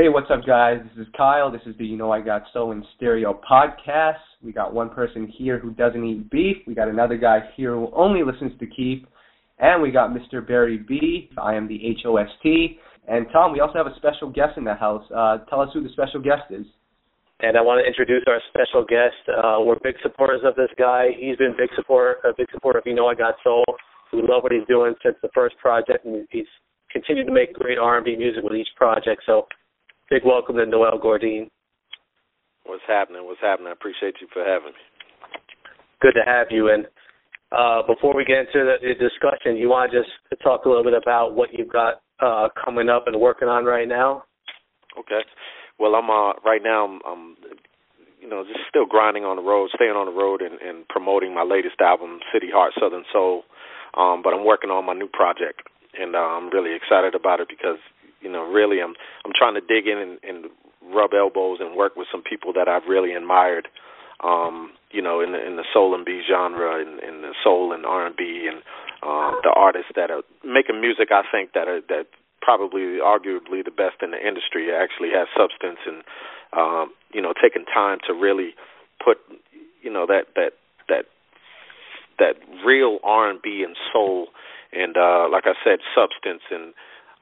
Hey, what's up, guys? This is Kyle. This is the You Know I Got Soul in Stereo podcast. We got one person here who doesn't eat beef. We got another guy here who only listens to Keith. And we got Mr. Barry B. I am the HOST. And Tom, we also have a special guest in the house. Uh, tell us who the special guest is. And I want to introduce our special guest. Uh, we're big supporters of this guy. He's been big support, a big supporter of You Know I Got Soul. We love what he's doing since the first project, and he's continued to make great R&B music with each project. So Big welcome to Noel Gourdin. What's happening? What's happening? I appreciate you for having me. Good to have you. And uh, before we get into the, the discussion, you want to just talk a little bit about what you've got uh, coming up and working on right now? Okay. Well, I'm uh, right now. I'm, I'm, you know, just still grinding on the road, staying on the road, and, and promoting my latest album, City Heart Southern Soul. Um, but I'm working on my new project, and uh, I'm really excited about it because you know, really, I'm I'm trying to dig in and, and rub elbows and work with some people that I've really admired. Um, you know, in the in the soul and B genre, and in, the soul and R and B, and uh, the artists that are making music. I think that are that probably arguably the best in the industry. Actually, has substance and um, you know, taking time to really put you know that that that that real R and B and soul and uh like I said, substance and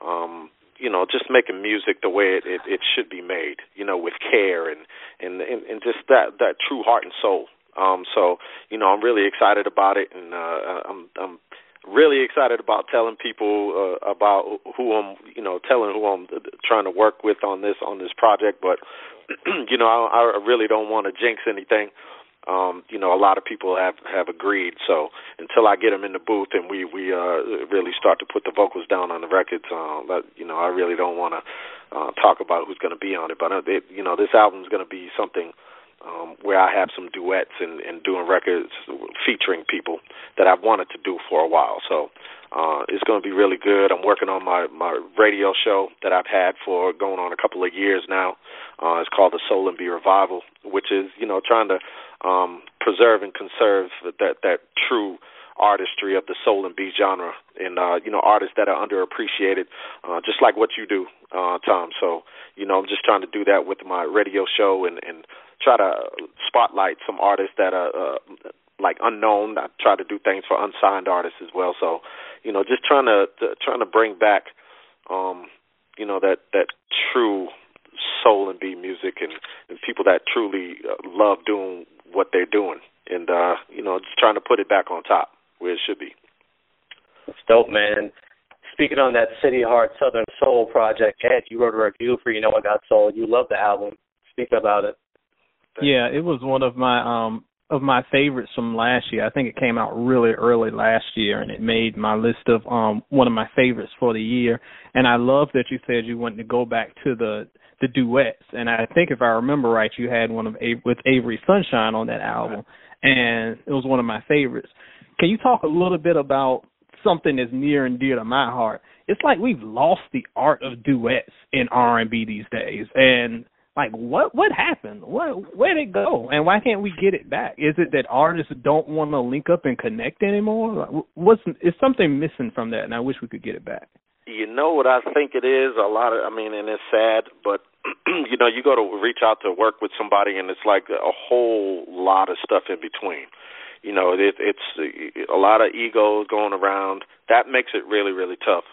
um you know, just making music the way it, it, it should be made, you know, with care and, and and and just that that true heart and soul. Um, so, you know, I'm really excited about it, and uh, I'm I'm really excited about telling people uh, about who I'm, you know, telling who I'm trying to work with on this on this project. But, you know, I, I really don't want to jinx anything um, you know, a lot of people have have agreed. So until I get them in the booth and we we uh, really start to put the vocals down on the records, uh, but, you know, I really don't want to uh, talk about who's going to be on it. But uh, it, you know, this album is going to be something um, where I have some duets and, and doing records featuring people that I've wanted to do for a while. So uh, it's going to be really good. I'm working on my my radio show that I've had for going on a couple of years now. Uh, it's called the Soul and B Revival, which is you know trying to um, preserve and conserve that that true artistry of the soul and B genre, and uh, you know artists that are underappreciated, uh, just like what you do, uh, Tom. So you know I'm just trying to do that with my radio show and and try to spotlight some artists that are uh, like unknown. I try to do things for unsigned artists as well. So you know just trying to, to trying to bring back um, you know that that true soul and B music and and people that truly uh, love doing what they're doing, and uh, you know, just trying to put it back on top where it should be. It's dope, man. Speaking on that City Heart Southern Soul project, Ed, you wrote a review for You Know I Got Soul. You love the album. Speak about it. Yeah, it was one of my um of my favorites from last year. I think it came out really early last year and it made my list of um one of my favorites for the year. And I love that you said you wanted to go back to the the duets. And I think if I remember right, you had one of A- with Avery Sunshine on that album, and it was one of my favorites. Can you talk a little bit about something that's near and dear to my heart? It's like we've lost the art of duets in R and B these days, and like what what happened? What where did it go? And why can't we get it back? Is it that artists don't want to link up and connect anymore? What's is something missing from that? And I wish we could get it back. You know what I think it is? A lot of I mean, and it's sad, but you know, you go to reach out to work with somebody, and it's like a whole lot of stuff in between. You know, it, it's a lot of egos going around. That makes it really, really tough.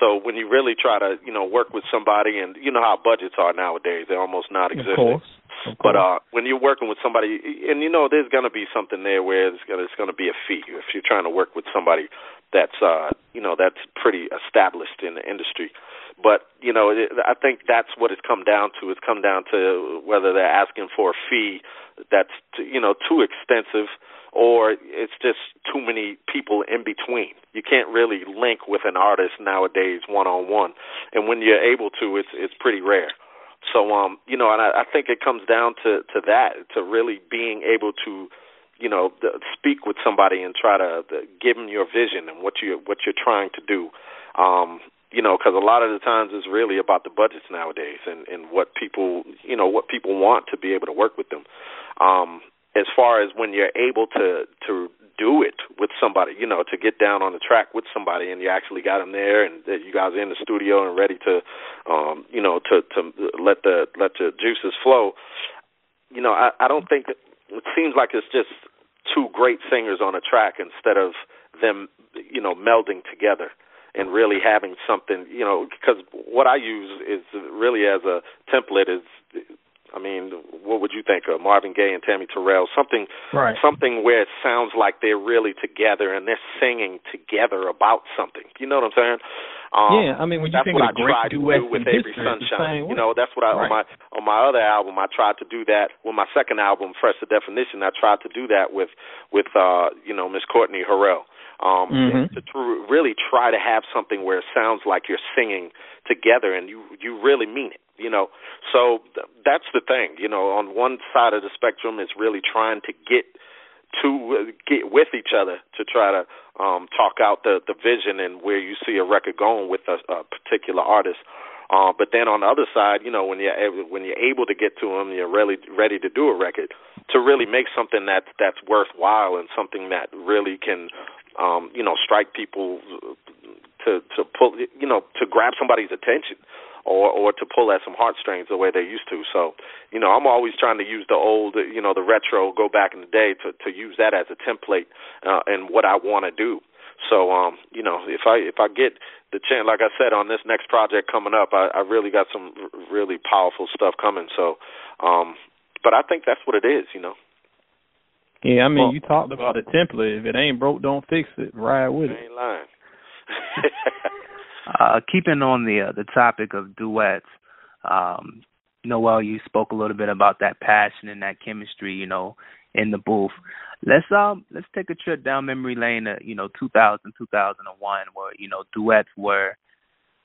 So when you really try to, you know, work with somebody, and you know how budgets are nowadays, they're almost not existent. Of course. Of course. But uh, when you're working with somebody, and you know, there's going to be something there where it's going to be a fee if you're trying to work with somebody that's, uh, you know, that's pretty established in the industry. But you know, it, I think that's what it's come down to. It's come down to whether they're asking for a fee that's you know too extensive, or it's just too many people in between. You can't really link with an artist nowadays one on one, and when you're able to, it's it's pretty rare. So um, you know, and I, I think it comes down to to that, to really being able to you know speak with somebody and try to give them your vision and what you what you're trying to do um you know, because a lot of the times it's really about the budgets nowadays and and what people you know what people want to be able to work with them. Um, as far as when you're able to to do it with somebody, you know, to get down on the track with somebody, and you actually got them there, and that you guys are in the studio and ready to, um, you know, to to let the let the juices flow. You know, I, I don't think it seems like it's just two great singers on a track instead of them, you know, melding together and really having something, you know, because what I use is really as a template is I mean, what would you think of Marvin Gaye and Tammi Terrell? Something, right. something where it sounds like they're really together and they're singing together about something. You know what I'm saying? Um, yeah, I mean, when you that's think what of I tried to do with Avery Sunshine. You know, that's what I right. on my on my other album I tried to do that. With my second album, Fresh the Definition, I tried to do that with with uh, you know Miss Courtney Harrell um, mm-hmm. to tr- really try to have something where it sounds like you're singing together and you you really mean it. You know, so th- that's the thing. You know, on one side of the spectrum is really trying to get to uh, get with each other to try to um, talk out the the vision and where you see a record going with a, a particular artist. Uh, but then on the other side, you know, when you're when you're able to get to them, you're really ready to do a record to really make something that that's worthwhile and something that really can um, you know, strike people to to pull, you know, to grab somebody's attention or or to pull at some heartstrings the way they used to. So, you know, I'm always trying to use the old, you know, the retro, go back in the day to to use that as a template uh, and what I want to do. So, um, you know, if I if I get the chance, like I said, on this next project coming up, I, I really got some really powerful stuff coming. So, um, but I think that's what it is, you know. Yeah, I mean, well, you talked about a template. If it ain't broke, don't fix it. Ride with it. ain't lying. uh, keeping on the uh, the topic of duets, um, Noel, you spoke a little bit about that passion and that chemistry, you know, in the booth. Let's um let's take a trip down memory lane to you know 2000 2001 where you know duets were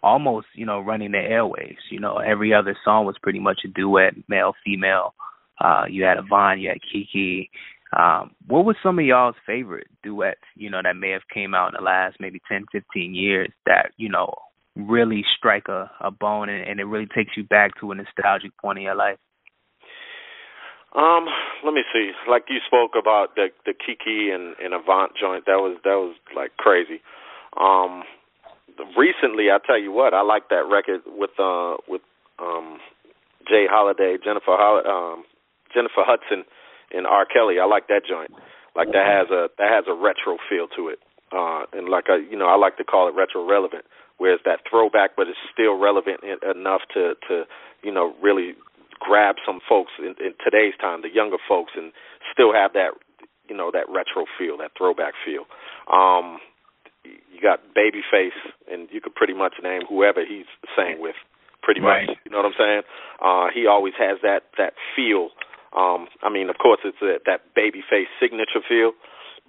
almost you know running the airwaves. You know every other song was pretty much a duet, male female. Uh, you had Avant, you had KeKe, um, what was some of y'all's favorite duets, you know, that may have came out in the last maybe 10, 15 years that, you know, really strike a, a bone and, and it really takes you back to a nostalgic point in your life? Um, let me see. Like you spoke about the the KeKe and, and Avant joint, that was that was like crazy. Um recently I tell you what, I like that record with uh with um Jay Holiday, Jennifer Hol- um Jennifer Hudson and R. Kelly. I like that joint. Like that has a that has a retro feel to it. Uh and like I you know, I like to call it retro relevant, where it's that throwback but it's still relevant in, enough to to you know really grab some folks in, in today's time, the younger folks and still have that you know, that retro feel, that throwback feel. Um you got Babyface and you could pretty much name whoever he's sang with pretty right. much. You know what I'm saying? Uh he always has that that feel um, I mean, of course, it's a, that Babyface signature feel,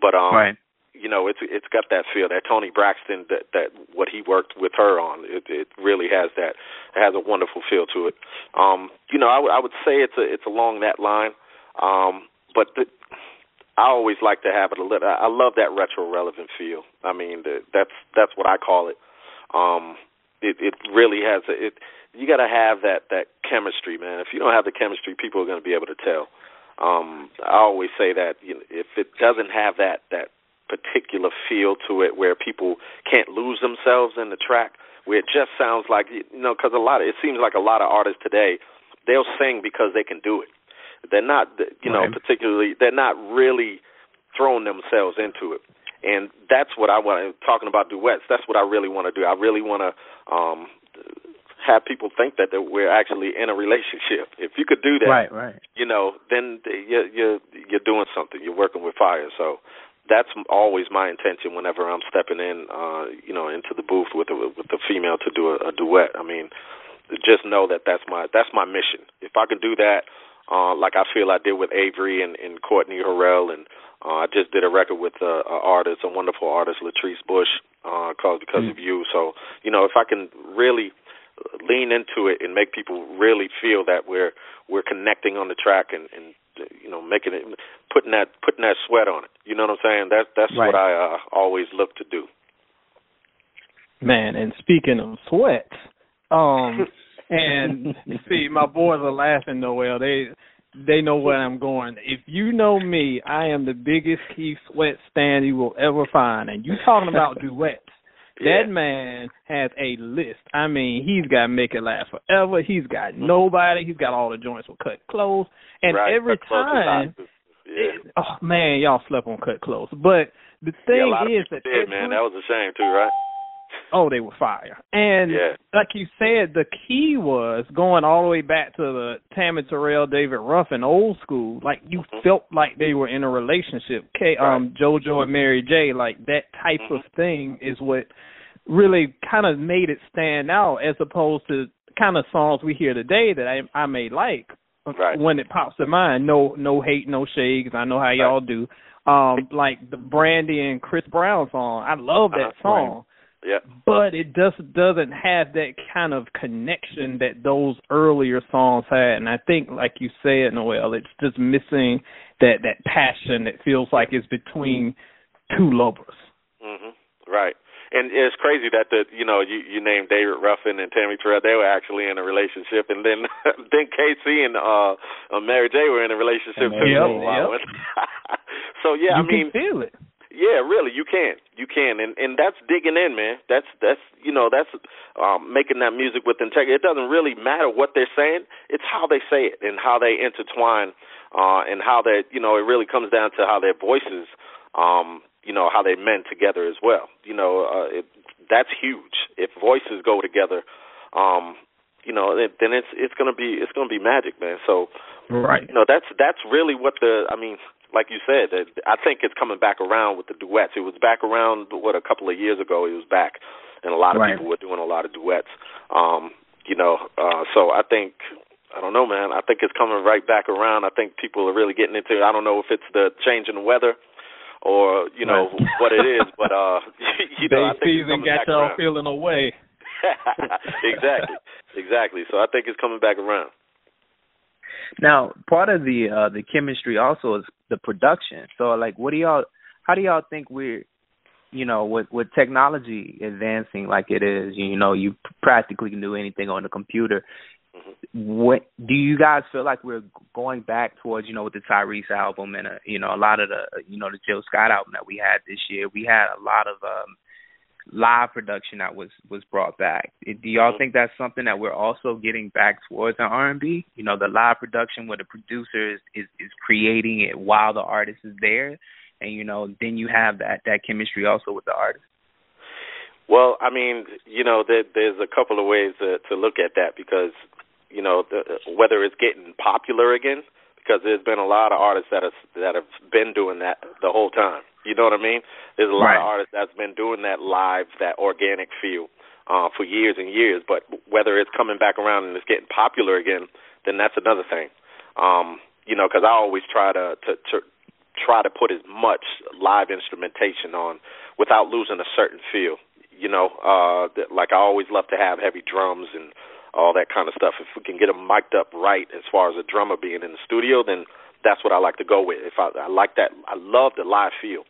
but um, right. you know, it's it's got that feel that Toni Braxton that that what he worked with her on. It, it really has that it has a wonderful feel to it. Um, you know, I, w- I would say it's a it's along that line, um, but the, I always like to have it a little. I love that retro relevant feel. I mean, the, that's that's what I call it. Um, it it really has a, it you got to have that that chemistry, man. If you don't have the chemistry, people are going to be able to tell. Um, I always say that you know, if it doesn't have that that particular feel to it, where people can't lose themselves in the track, where it just sounds like you know, because a lot of it seems like a lot of artists today they'll sing because they can do it. They're not, you know, right. particularly they're not really throwing themselves into it and that's what I want. Talking about duets, that's what I really want to do. I really want to um, have people think that we're actually in a relationship. If you could do that, right, right, you know, then you're you're you're doing something. You're working with fire. So that's always my intention whenever I'm stepping in, uh, you know, into the booth with a, with a female to do a, a duet. I mean, just know that that's my that's my mission. If I can do that, uh, like I feel I did with Avery and, and Courtney Harrell, and uh, I just did a record with a, a artist, a wonderful artist, Latrice Bush, uh, called Because Mm. of You. So you know, if I can really lean into it and make people really feel that we're we're connecting on the track and, and you know making it putting that putting that sweat on it. You know what I'm saying? That that's Right. what I uh, always look to do. Man, and speaking of sweat, um, and see, my boys are laughing, Noel. They they know where I'm going. If you know me, I am the biggest Keith Sweat stand you will ever find. And you talking about duets. Yeah. That man has a list. I mean, he's got Make It Last Forever. He's got mm-hmm. Nobody. He's got all the joints with Kut Klose. And right. every Cut time. Yeah. it, oh man, y'all slept on Kut Klose. But the yeah, thing lot is that did, man. That was a shame too, right? Oh, they were fire. And Yeah. like you said, the key was going all the way back to the Tammi Terrell, David Ruffin old school. Like you Mhm. felt like they were in a relationship. K um JoJo and Mary J, like that type of Mhm. thing is what really kind of made it stand out as opposed to kind of songs we hear today that I I may like Right. when it pops to mind. No no hate, no shade 'cause I know how y'all do. Um like the Brandy and Chris Brown song. I love that Uh-huh. song Yeah. but it just doesn't have that kind of connection that those earlier songs had and i think like you said noel it's just missing that that passion that feels like it's between two lovers Mhm. Right. And it's crazy that the you know you you named David Ruffin and Tammi Terrell they were actually in a relationship and then then K-Ci and uh, uh Mary J were in a relationship too. Yep, while. so yeah, you I mean feel it Yeah, really, you can. You can, and and that's digging in, man. That's that's you know that's um, making that music with integrity. It doesn't really matter what they're saying; it's how they say it and how they intertwine, uh, and how they you know it really comes down to how their voices, um, you know, how they mend together as well. You know, uh, it, that's huge. If voices go together, um, you know, it, then it's it's gonna be it's gonna be magic, man. So right you know that's that's really what the I mean, like you said, I think it's coming back around with the duets. It was back around what a couple of years ago. It was back, and a lot of Right. people were doing a lot of duets. Um, you know, uh, so I think I don't know, man. I think it's coming right back around. I think people are really getting into. it. I don't know if it's the change in the weather or you know Right. what it is, but uh, you know, I think it's season got y'all around. feeling away exactly, exactly. So I think it's coming back around. Now, part of the uh the chemistry also is the production. So like what do y'all how do y'all think we're you know, with with technology advancing like it is, you know, you practically can do anything on the computer. What do you guys feel like we're going back towards, you know, with the Tyrese album and uh, you know, a lot of the you know, the Jill Scott album that we had this year. We had a lot of um live production that was was brought back. Do y'all Mhm. think that's something that we're also getting back towards in R and B? You know, the live production where the producer is, is is creating it while the artist is there, and you know, then you have that that chemistry also with the artist. Well, I mean, you know, there, there's a couple of ways to, to look at that because, you know, the, whether it's getting popular again, because there's been a lot of artists that have that have been doing that the whole time. You know what I mean? There's a lot Right. of artists that's been doing that live, that organic feel uh, for years and years. But whether it's coming back around and it's getting popular again, then that's another thing. Um, you know, because I always try to, to to try to put as much live instrumentation on without losing a certain feel. You know, uh, like I always love to have heavy drums and all that kind of stuff. If we can get them mic'd up right, as far as a drummer being in the studio, then that's what I like to go with. If I, I like that, I love the live feel,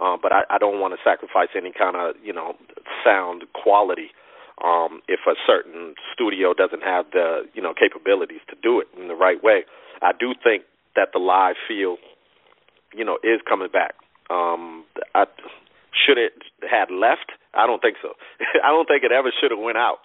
uh, but I, I don't want to sacrifice any kind of you know sound quality um, if a certain studio doesn't have the you know capabilities to do it in the right way. I do think that the live feel, you know, is coming back. Um, I, should it had left? I don't think so. I don't think it ever should have went out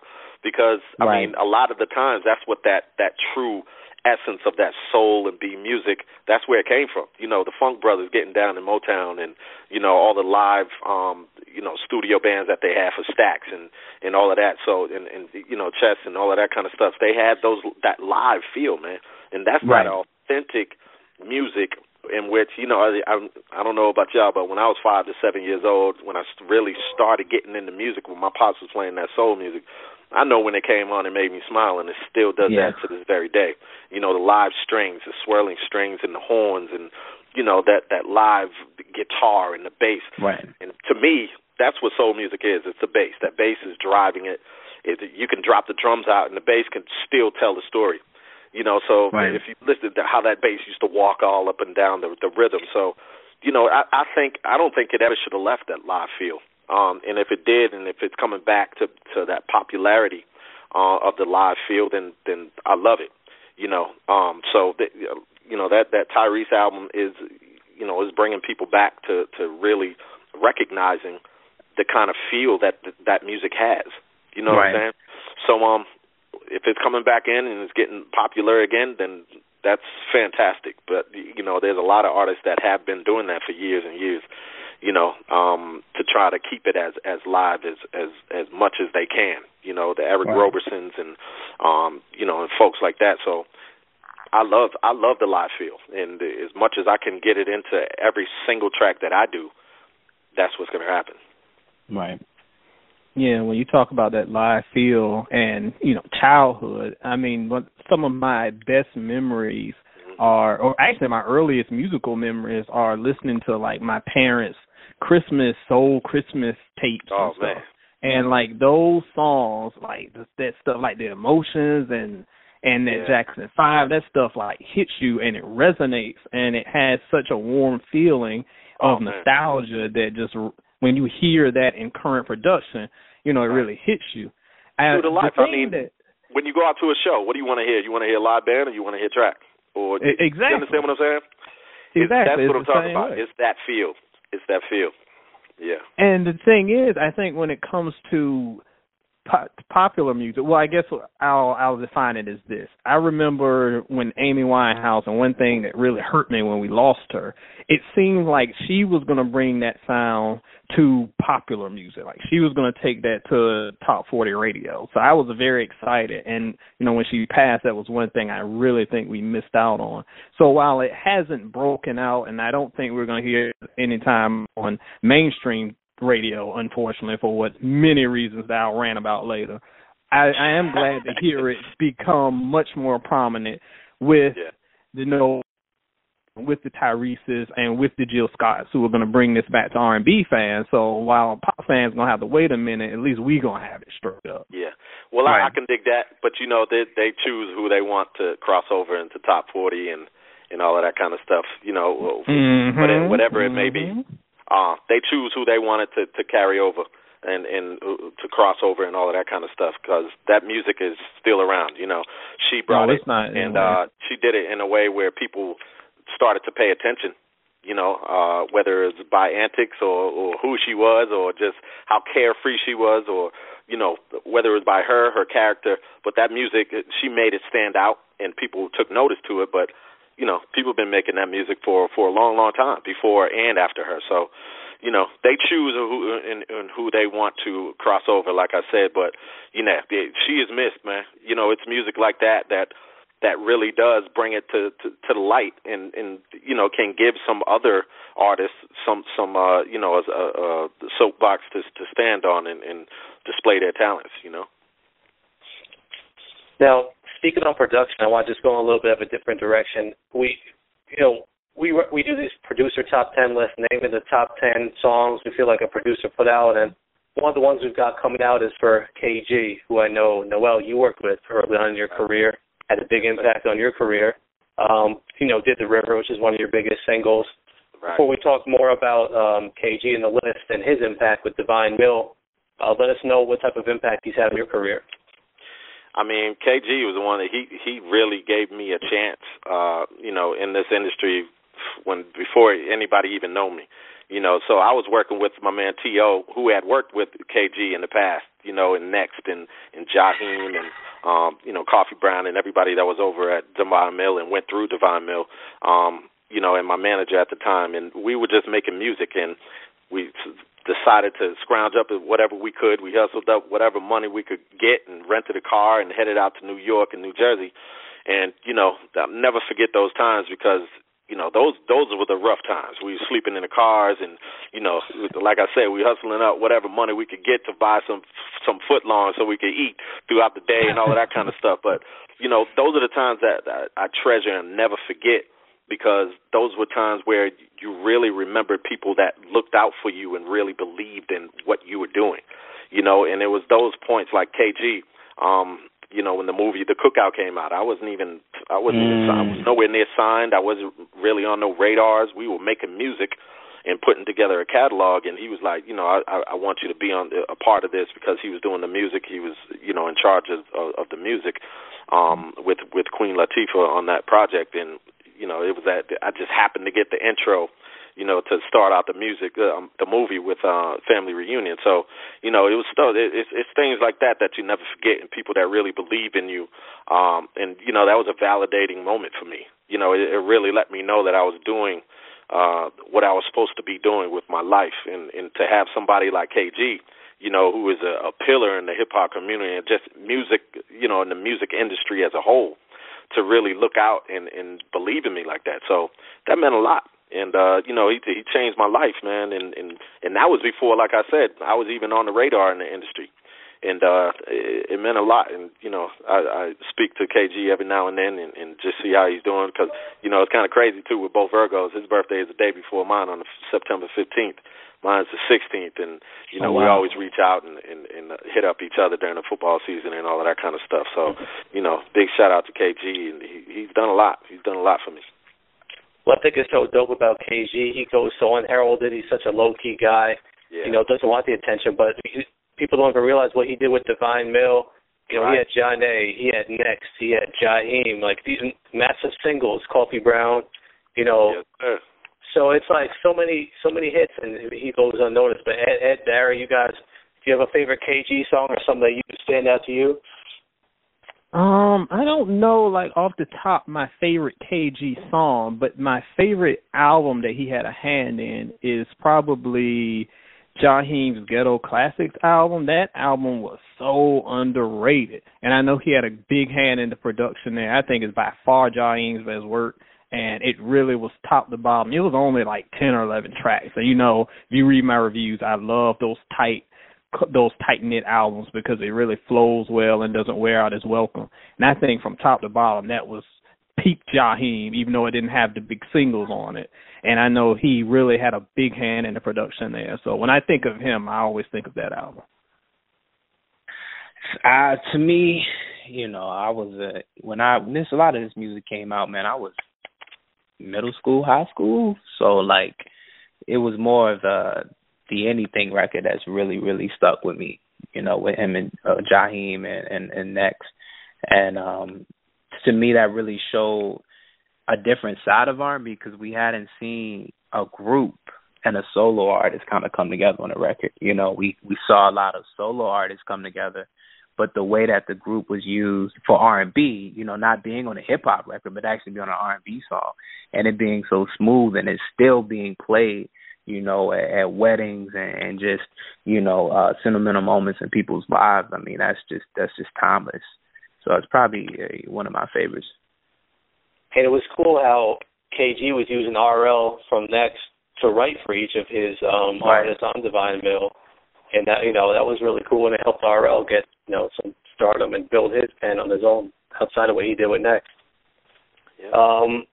because I Right. mean, a lot of the times that's what that that true essence of that soul and B music, that's where it came from. You know, the Funk Brothers getting down in Motown and, you know, all the live um, you know, studio bands that they had for Stax and and all of that. So and and you know, Chess and all of that kind of stuff. They had those that live feel, man. And that's Right. that authentic music in which you know I, I I don't know about y'all, but when I was five to seven years old, when I really started getting into music, when my pops was playing that soul music, I know when it came on, it made me smile, and it still does Yeah. that to this very day. You know, the live strings, the swirling strings, and the horns, and you know that that live guitar and the bass. Right. And to me, that's what soul music is. It's the bass. That bass is driving it. It you can drop the drums out, and the bass can still tell the story. You know, so Right. if you listen to how that bass used to walk all up and down the the rhythm, so you know, I, I think I don't think it ever should have left that live feel. Um, and if it did, and if it's coming back to to that popularity uh, of the live feel, then then I love it. You know, um, so the, you know that that Tyrese album is you know is bringing people back to to really recognizing the kind of feel that that music has. You know right. what I'm saying? So um, if it's coming back in and it's getting popular again, then that's fantastic. But you know, there's a lot of artists that have been doing that for years and years. You know, um, to try to keep it as as live as as as much as they can. You know, the Eric right. Robersons and um, you know, and folks like that. So I love I love the live feel, and as much as I can get it into every single track that I do, that's what's going to happen. Right. Yeah, when you talk about that live feel and you know childhood, I mean, some of my best memories are, or actually my earliest musical memories are listening to like my parents' Christmas soul Christmas tapes oh, and stuff, man. and like those songs, like that stuff, like the emotions and and that Yeah. Jackson Five, that stuff like hits you and it resonates and it has such a warm feeling oh, of Oh, man. nostalgia that just when you hear that in current production, you know it Right. really hits you. The live, the I mean, that, When you go out to a show, what do you want to hear? You want to hear live band or you want to hear track? Or exactly. you understand what I'm saying? It's- exactly, That's it's what I'm talking about. way. It's that feel. It's that feel. Yeah. And the thing is, I think when it comes to po- popular music, well, I guess I'll I'll define it as this. I remember when Amy Winehouse, and one thing that really hurt me when we lost her, it seemed like she was going to bring that sound to popular music. Like she was going to take that to top 40 radio. So I was very excited. And, you know, when she passed, that was one thing I really think we missed out on. So while it hasn't broken out, and I don't think we're going to hear it anytime on mainstream radio, unfortunately, for what many reasons that I'll rant about later. I, I am glad to hear it become much more prominent with Yeah. the know with the Tyrese's and with the Jill Scotts who are going to bring this back to R and B fans. So while pop fans gonna have to wait a minute, at least we gonna have it straight up. Yeah. Well, I, I can dig that, but you know, they they choose who they want to cross over into top 40 and and all of that kind of stuff. You know, Mm-hmm. whatever, whatever it may be. Uh, they choose who they wanted to to carry over and and uh, to cross over and all of that kind of stuff because that music is still around. You know, she brought No, it not and uh she did it in a way where people started to pay attention. You know, uh whether it's by antics or or who she was or just how carefree she was or you know whether it was by her her character, but that music she made it stand out and people took notice to it. But you know, people have been making that music for for a long, long time before and after her. So, you know, they choose who and, and who they want to cross over, like I said. But you know, she is missed, man. You know, it's music like that that that really does bring it to to, to the light and and you know can give some other artists some some uh you know a, a, a soapbox to to stand on and, and display their talents. You know. Now, speaking on production, I want to just go in a little bit of a different direction. We, you know, we we do these producer top ten lists, naming the top ten songs we feel like a producer put out, and one of the ones we've got coming out is for KG, who I know Noel you worked with early on in your career, had a big impact on your career. Um, you know, did the River, which is one of your biggest singles. Right. Before we talk more about um, KG and the list and his impact with Divine Mill, uh, let us know what type of impact he's had on your career. I mean, KG was the one that he he really gave me a chance, uh, you know, in this industry when before anybody even know me, you know. So I was working with my man To, who had worked with KG in the past, you know, in Next and and Jaheim and um, you know, Koffee Brown and everybody that was over at Divine Mill and went through Divine Mill, um, you know, and my manager at the time, and we were just making music and we decided to scrounge up whatever we could. We hustled up whatever money we could get and rented a car and headed out to New York and New Jersey. And you know, I'll never forget those times because you know those those were the rough times. We were sleeping in the cars, and you know, like I said, we hustling up whatever money we could get to buy some some foot long so we could eat throughout the day and all of that kind of stuff. But you know, those are the times that, that I treasure and never forget because those were times where you really remembered people that looked out for you and really believed in what you were doing. You know, and it was those points like KG, um, you know, when the movie The Cookout came out, I wasn't even I wasn't even, I was nowhere near signed. I wasn't really on no radars. We were making music and putting together a catalog and he was like, you know, I I want you to be on the, a part of this because he was doing the music. He was, you know, in charge of of, of the music um with with Queen Latifah on that project and you know it was that I just happened to get the intro you know, to start out the music, um, the movie with uh, Family Reunion. So, you know, it was still it, it's, it's things like that that you never forget, and people that really believe in you. Um, and you know, that was a validating moment for me. You know, it, it really let me know that I was doing uh, what I was supposed to be doing with my life, and and to have somebody like KG. You know, who is a, a pillar in the hip hop community and just music, you know, in the music industry as a whole, to really look out and, and believe in me like that. So that meant a lot. And uh you know he he changed my life man. And and and that was before like i said i was even on the radar in the industry. And uh it, it meant a lot. And you know i i speak to kg every now and then and, and just see how he's doing because you know it's kind of crazy too with both virgos. His birthday is the day before mine on the september 15th mine's the 16th and you know oh, wow. we always reach out and, and and hit up each other during the football season and all of that kind of stuff so you know big shout out to kg and he he's done a lot he's done a lot for me what I think is so dope about KG, he goes so unheralded. He's such a low key guy. Yeah. You know, doesn't want the attention, but he, people don't even realize what he did with Divine Mill. You know, right. he had Zhané, he had Next, he had Jaheim, like these massive singles, Koffee Brown. You know, yes. So it's like so many, so many hits, and he goes unnoticed. But Ed, Ed Barry, you guys, do you have a favorite KG song or something that you stand out to you? Um, I don't know like off the top my favorite KG song, but my favorite album that he had a hand in is probably Jaheim's Ghetto Classics album. That album was so underrated. And I know he had a big hand in the production there. I think it's by far Jaheim's best work and it really was top to bottom. It was only like 10 or 11 tracks. And you know, if you read my reviews, I love those tight those tight knit albums because it really flows well and doesn't wear out as welcome. And I think from top to bottom that was peak Jaheim, even though it didn't have the big singles on it. And I know he really had a big hand in the production there. So when I think of him, I always think of that album. Uh, to me, you know, I was a, when I when this a lot of this music came out, man, I was middle school, high school, so like it was more of the the anything record that's really really stuck with me. You know, with him and uh, Jaheim and, and and next, and um to me that really showed a different side of R&B because we hadn't seen a group and a solo artist kind of come together on a record. You know, we we saw a lot of solo artists come together, but the way that the group was used for R&B, you know, not being on a hip hop record, but actually being on an R&B song, and it being so smooth and it's still being played you know, at, at weddings and, and just, you know, uh sentimental moments in people's lives. I mean, that's just that's just timeless. So it's probably uh, one of my favorites. And it was cool how KG was using RL from Next to write for each of his um right. artists on Divine Mill. And that you know, that was really cool and it helped RL get, you know, some stardom and build his pen on his own outside of what he did with Next. Yeah. Um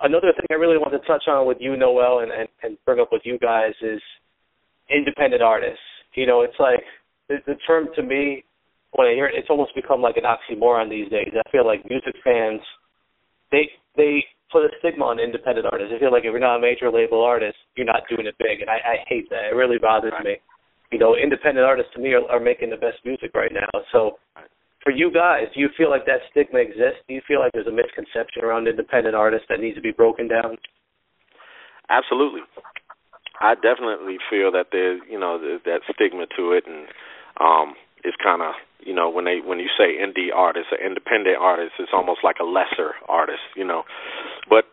another thing I really want to touch on with you, Noel, and, and, and bring up with you guys is independent artists. You know, it's like the, the term to me when I hear it, it's almost become like an oxymoron these days. I feel like music fans they they put a stigma on independent artists. I feel like if you're not a major label artist, you're not doing it big, and I, I hate that. It really bothers right. me. You know, independent artists to me are, are making the best music right now. So for you guys, do you feel like that stigma exists? Do you feel like there's a misconception around independent artists that needs to be broken down? Absolutely. I definitely feel that there's, you know, there's that stigma to it, and um, it's kind of, you know, when they when you say indie artist or independent artist, it's almost like a lesser artist, you know. But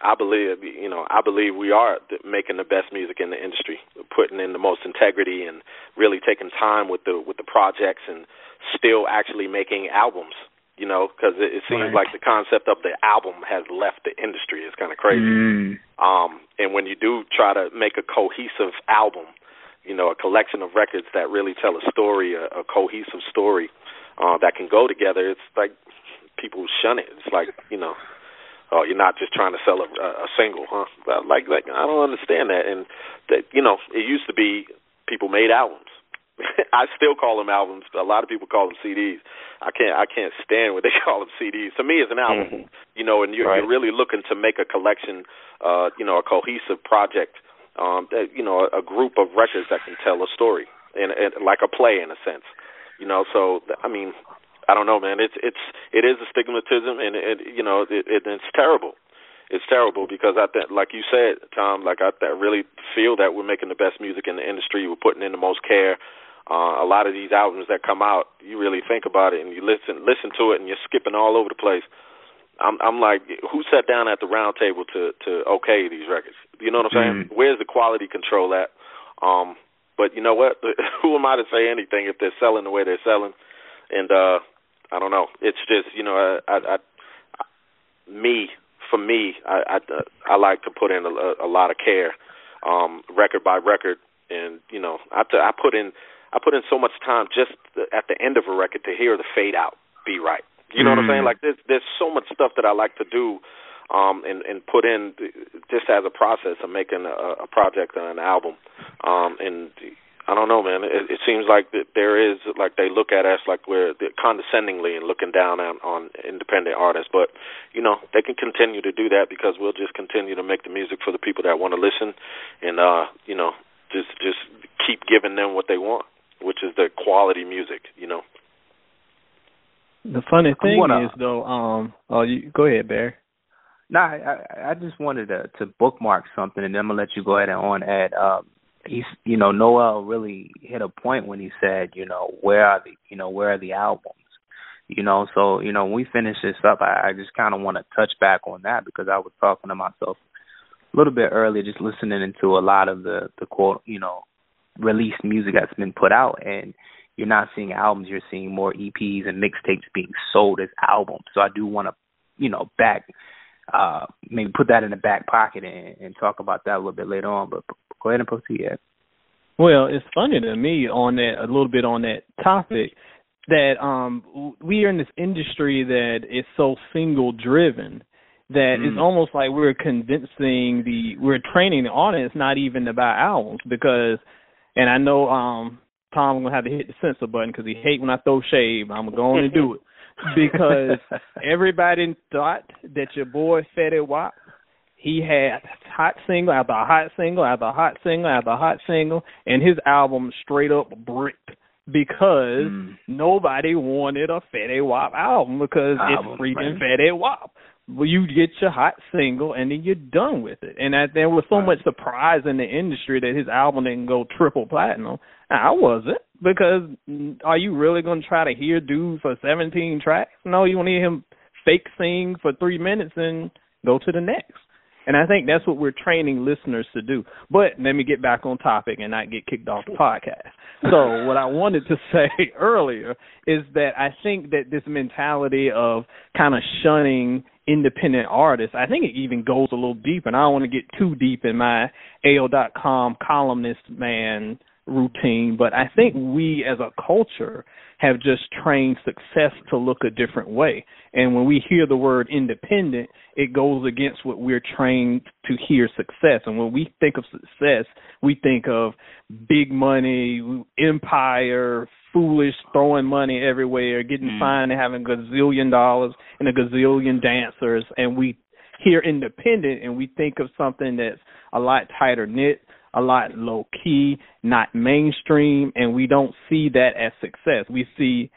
I believe, you know, I believe we are making the best music in the industry, putting in the most integrity and really taking time with the with the projects and still actually making albums. You know, because it, it seems right. like the concept of the album has left the industry. It's kind of crazy. Mm. Um, and when you do try to make a cohesive album, you know, a collection of records that really tell a story, a, a cohesive story uh, that can go together, it's like people shun it. It's like you know, oh, you're not just trying to sell a, a single, huh? Like, like I don't understand that. And that you know, it used to be people made albums. I still call them albums. But a lot of people call them CDs. I can't. I can't stand what they call them CDs. To me, it's an album. Mm-hmm. You know, and you're, right. you're really looking to make a collection. Uh, you know, a cohesive project. Um, that you know, a, a group of records that can tell a story, and, and like a play in a sense. You know, so I mean, I don't know, man. It's it's it is a stigmatism, and it, you know, it, it, it's terrible. it's terrible because I think, like you said, Tom, like I, I really feel that we're making the best music in the industry. We're putting in the most care. Uh, a lot of these albums that come out, you really think about it and you listen listen to it, and you're skipping all over the place. I'm I'm like, who sat down at the round table to to okay these records? You know what I'm saying? Mm. Where's the quality control at? Um, but you know what? who am I to say anything if they're selling the way they're selling? And uh, I don't know. It's just you know, I, I, I me for me, I, I I like to put in a, a lot of care, um, record by record, and you know, I I put in I put in so much time just at the end of a record to hear the fade out be right. You know mm. what I'm saying? Mm. Like there's there's so much stuff that I like to do, um, and and put in just as a process of making a, a project and an album, um, and I don't know, man. It, it seems like that there is like they look at us like we're condescendingly and looking down on, on independent artists, but you know they can continue to do that because we'll just continue to make the music for the people that want to listen, and uh, you know just just keep giving them what they want, which is the quality music, you know. The funny thing is though, um, oh, you go ahead, Bear. No, I I just wanted to to bookmark something, and then I'm gonna let you go ahead and on add. Um, he's you know Noel really hit a point when he said you know where are the you know where are the albums? You know so you know when we finish this up I, I just kind of want to touch back on that because I was talking to myself a little bit earlier just listening into a lot of the the quote you know released music that's been put out and you're not seeing albums you're seeing more EPs and mixtapes being sold as albums. So I do want to you know back uh maybe put that in the back pocket and, and talk about that a little bit later on but Go ahead and proceed. Ed. Well, it's funny to me on that a little bit on that topic that um we are in this industry that is so single driven that mm. it's almost like we're convincing the we're training the audience not even to buy albums because and I know um Tom gonna have to hit the censor button because he hate when I throw shade. I'm going to do it because everybody thought that your boy Fetty Wap he had hot single after hot single after hot single after hot single, and his album straight up bricked because mm. nobody wanted a Fetty Wap album because album, it's freaking right. Fetty Wap. Well, you get your hot single and then you're done with it. And that, there was so right. much surprise in the industry that his album didn't go triple platinum. I wasn't because are you really going to try to hear dude for 17 tracks? No, you want to hear him fake sing for three minutes and go to the next. And I think that's what we're training listeners to do. But let me get back on topic and not get kicked off the podcast. So what I wanted to say earlier is that I think that this mentality of kind of shunning independent artists, I think it even goes a little deep, and I don't want to get too deep in my AO.com columnist man routine, but I think we as a culture have just trained success to look a different way. And when we hear the word independent, it goes against what we're trained to hear success. And when we think of success, we think of big money, empire, foolish, throwing money everywhere, getting mm. fined and having a gazillion dollars and a gazillion dancers. And we hear independent and we think of something that's a lot tighter knit, a lot low key, not mainstream, and we don't see that as success. We see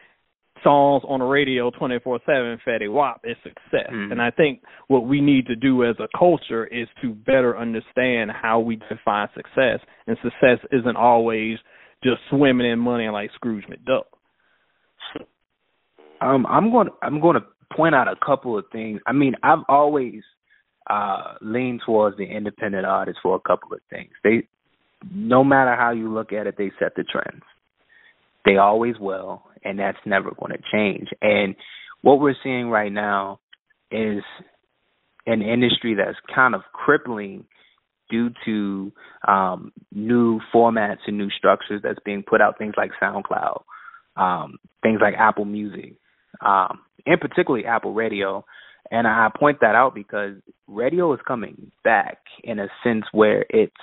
songs on the radio 24 7 Fetty Wap is success. Mm. And I think what we need to do as a culture is to better understand how we define success. And success isn't always just swimming in money like Scrooge McDuck. Um, I'm going. I'm going to point out a couple of things. I mean, I've always uh, lean towards the independent artists for a couple of things. They, no matter how you look at it, they set the trends. They always will, and that's never going to change. And what we're seeing right now is an industry that's kind of crippling due to um, new formats and new structures that's being put out. Things like SoundCloud, um, things like Apple Music, um, and particularly Apple Radio and I point that out because radio is coming back in a sense where it's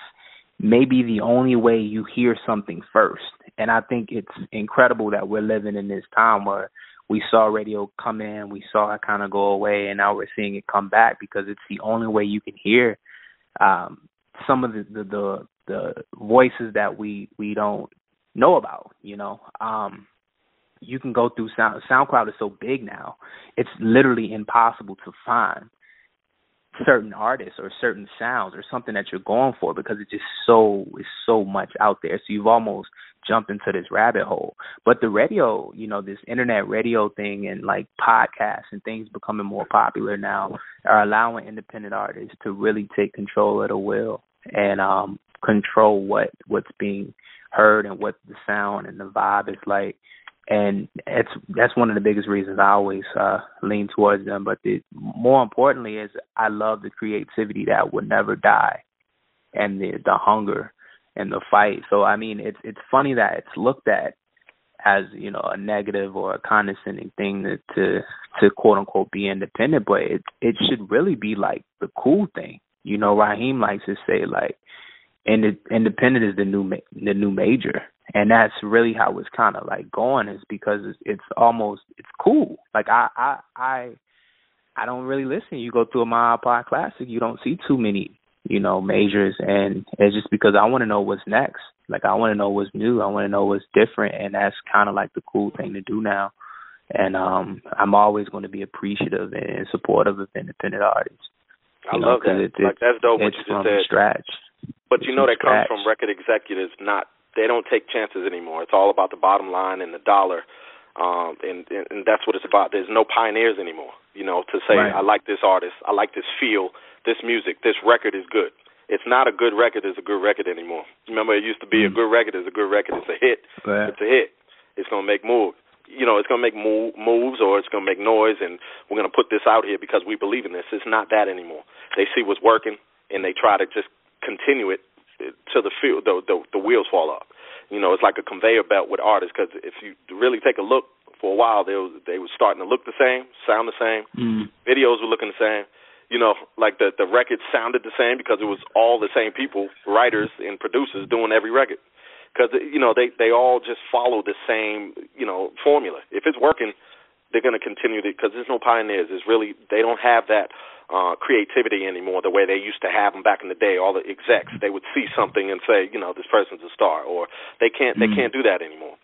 maybe the only way you hear something first. And I think it's incredible that we're living in this time where we saw radio come in, we saw it kind of go away, and now we're seeing it come back because it's the only way you can hear um, some of the, the the the voices that we we don't know about. You know, um, you can go through Sound SoundCloud is so big now, it's literally impossible to find certain artists or certain sounds or something that you're going for because it's just so it's so much out there. So you've almost jumped into this rabbit hole. But the radio, you know, this internet radio thing and like podcasts and things becoming more popular now are allowing independent artists to really take control of the wheel and um control what what's being heard and what the sound and the vibe is like and it's that's one of the biggest reasons I always uh lean towards them. But the more importantly is I love the creativity that would never die, and the the hunger and the fight. So I mean, it's it's funny that it's looked at as you know a negative or a condescending thing to to, to quote unquote be independent, but it it should really be like the cool thing. You know, Raheem likes to say like, independent is the new the new major and that's really how it's kind of like going is because it's, it's almost it's cool like i i i i don't really listen you go through a my iPod classic you don't see too many you know majors and it's just because i want to know what's next like i want to know what's new i want to know what's different and that's kind of like the cool thing to do now and um i'm always going to be appreciative and supportive of independent artists I know, love that. It, like that's dope. What you just said. Scratch. But you know that comes from record executives not they don't take chances anymore. It's all about the bottom line and the dollar, um, and, and and that's what it's about. There's no pioneers anymore. You know, to say right. I like this artist, I like this feel, this music, this record is good. It's not a good record is a good record anymore. Remember, it used to be mm. a good record is a good record. It's a hit. Right. It's a hit. It's gonna make moves. You know, it's gonna make move, moves or it's gonna make noise, and we're gonna put this out here because we believe in this. It's not that anymore. They see what's working and they try to just continue it till the field the, the the wheels fall off. You know, it's like a conveyor belt with artists because if you really take a look for a while, they were, they were starting to look the same, sound the same, mm. videos were looking the same. You know, like the the records sounded the same because it was all the same people, writers and producers doing every record. Because you know they they all just follow the same you know formula. If it's working, they're going to continue to because there's no pioneers. It's really they don't have that uh, creativity anymore the way they used to have them back in the day. All the execs they would see something and say, you know, this person's a star, or they can't they mm. can't do that anymore.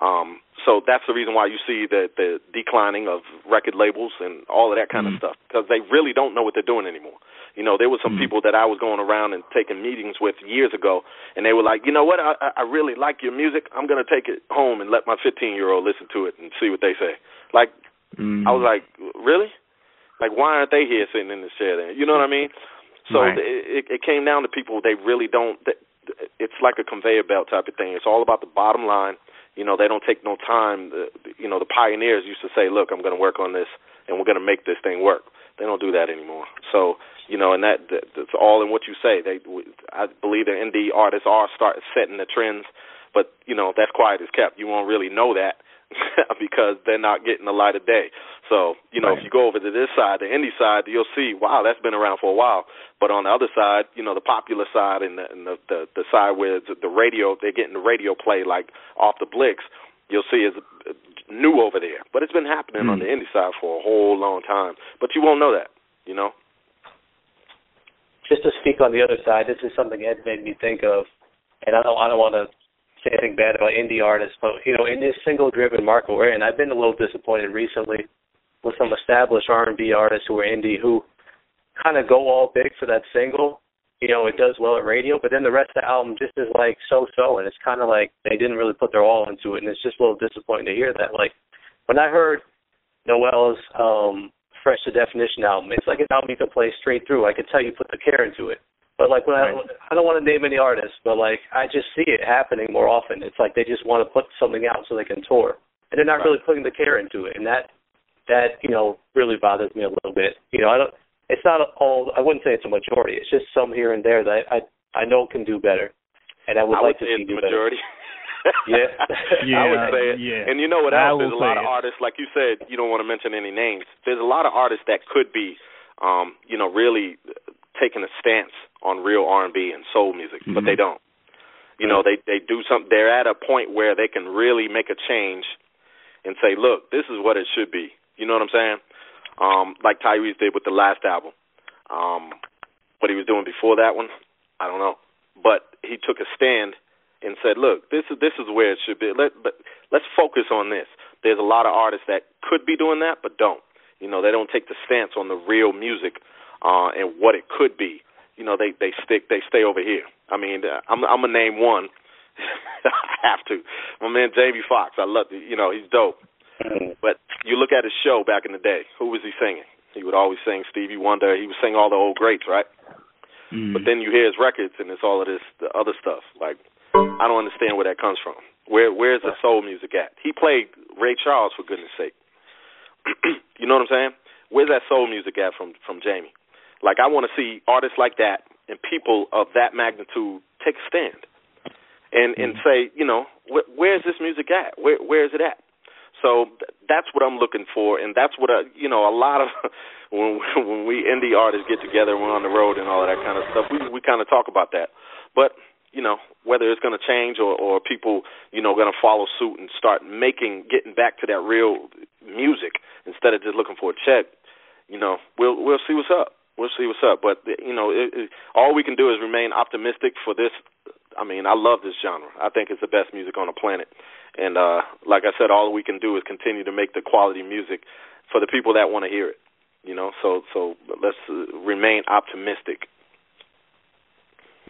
Um, so that's the reason why you see the the declining of record labels and all of that kind mm. of stuff because they really don't know what they're doing anymore. You know, there were some mm. people that I was going around and taking meetings with years ago, and they were like, you know what, I, I really like your music. I'm going to take it home and let my 15 year old listen to it and see what they say. Like, mm. I was like, really? Like, why aren't they here sitting in this chair? Then you know what I mean? So right. it, it came down to people. They really don't. It's like a conveyor belt type of thing. It's all about the bottom line. You know, they don't take no time. You know, the pioneers used to say, "Look, I'm going to work on this, and we're going to make this thing work." They don't do that anymore. So you know, and that that's all in what you say. They, I believe that indie artists are start setting the trends, but you know, that's quiet as kept. You won't really know that because they're not getting the light of day. So, you know, right. if you go over to this side, the indie side, you'll see, wow, that's been around for a while. But on the other side, you know, the popular side and the and the, the, the side where the, the radio, they're getting the radio play like off the blicks, you'll see is new over there. But it's been happening mm. on the indie side for a whole long time. But you won't know that, you know. Just to speak on the other side, this is something Ed made me think of, and I don't, I don't want to say anything bad about indie artists, but you know, in this single-driven market we're in, I've been a little disappointed recently with some established R&B artists who are indie who kind of go all big for that single. You know, it does well at radio, but then the rest of the album just is like so-so, and it's kind of like they didn't really put their all into it, and it's just a little disappointing to hear that. Like when I heard Noel's um Fresh to Definition album, it's like an album you can play straight through. I could tell you put the care into it. But like when right. I I don't want to name any artists, but like I just see it happening more often. It's like they just want to put something out so they can tour, and they're not right. really putting the care into it, and that that you know really bothers me a little bit. You know, I don't. It's not all. I wouldn't say it's a majority. It's just some here and there that I I know can do better, and I would I like to see see do majority. yeah, I would say it. Yeah. And you know what else? There's a lot of artists, like you said, you don't want to mention any names. There's a lot of artists that could be, um, you know, really taking a stance on real R&B and soul music, mm-hmm. but they don't. You know, they they do something. They're at a point where they can really make a change and say, "Look, this is what it should be." You know what I'm saying? Um, like Tyrese did with the last album. Um, what he was doing before that one, I don't know. But he took a stand and said, "Look, this is this is where it should be. Let but let's focus on this." There's a lot of artists that could be doing that, but don't. You know, they don't take the stance on the real music uh, and what it could be, you know, they they stick they stay over here. I mean, I'm I'm gonna name one. I have to. My man Jamie Foxx. I love you know he's dope. But you look at his show back in the day. Who was he singing? He would always sing Stevie Wonder. He was singing all the old greats, right? Mm. But then you hear his records and it's all of this the other stuff. Like I don't understand where that comes from. Where where's the soul music at? He played Ray Charles for goodness sake. you know what I'm saying? Where's that soul music at from from Jamie? Like I want to see artists like that and people of that magnitude take a stand and and mm. say, you know, wh- where's this music at? Where where is it at? So that's what I'm looking for, and that's what I, you know, a lot of when when we indie artists get together, we're on the road and all of that kind of stuff. We we kind of talk about that, but you know, whether it's going to change or or people, you know, going to follow suit and start making, getting back to that real music instead of just looking for a check, you know, we'll we'll see what's up. We'll see what's up. But you know, it, it, all we can do is remain optimistic for this. I mean, I love this genre. I think it's the best music on the planet and uh, like I said, all we can do is continue to make the quality music for the people that want to hear it. You know, so so let's uh, remain optimistic.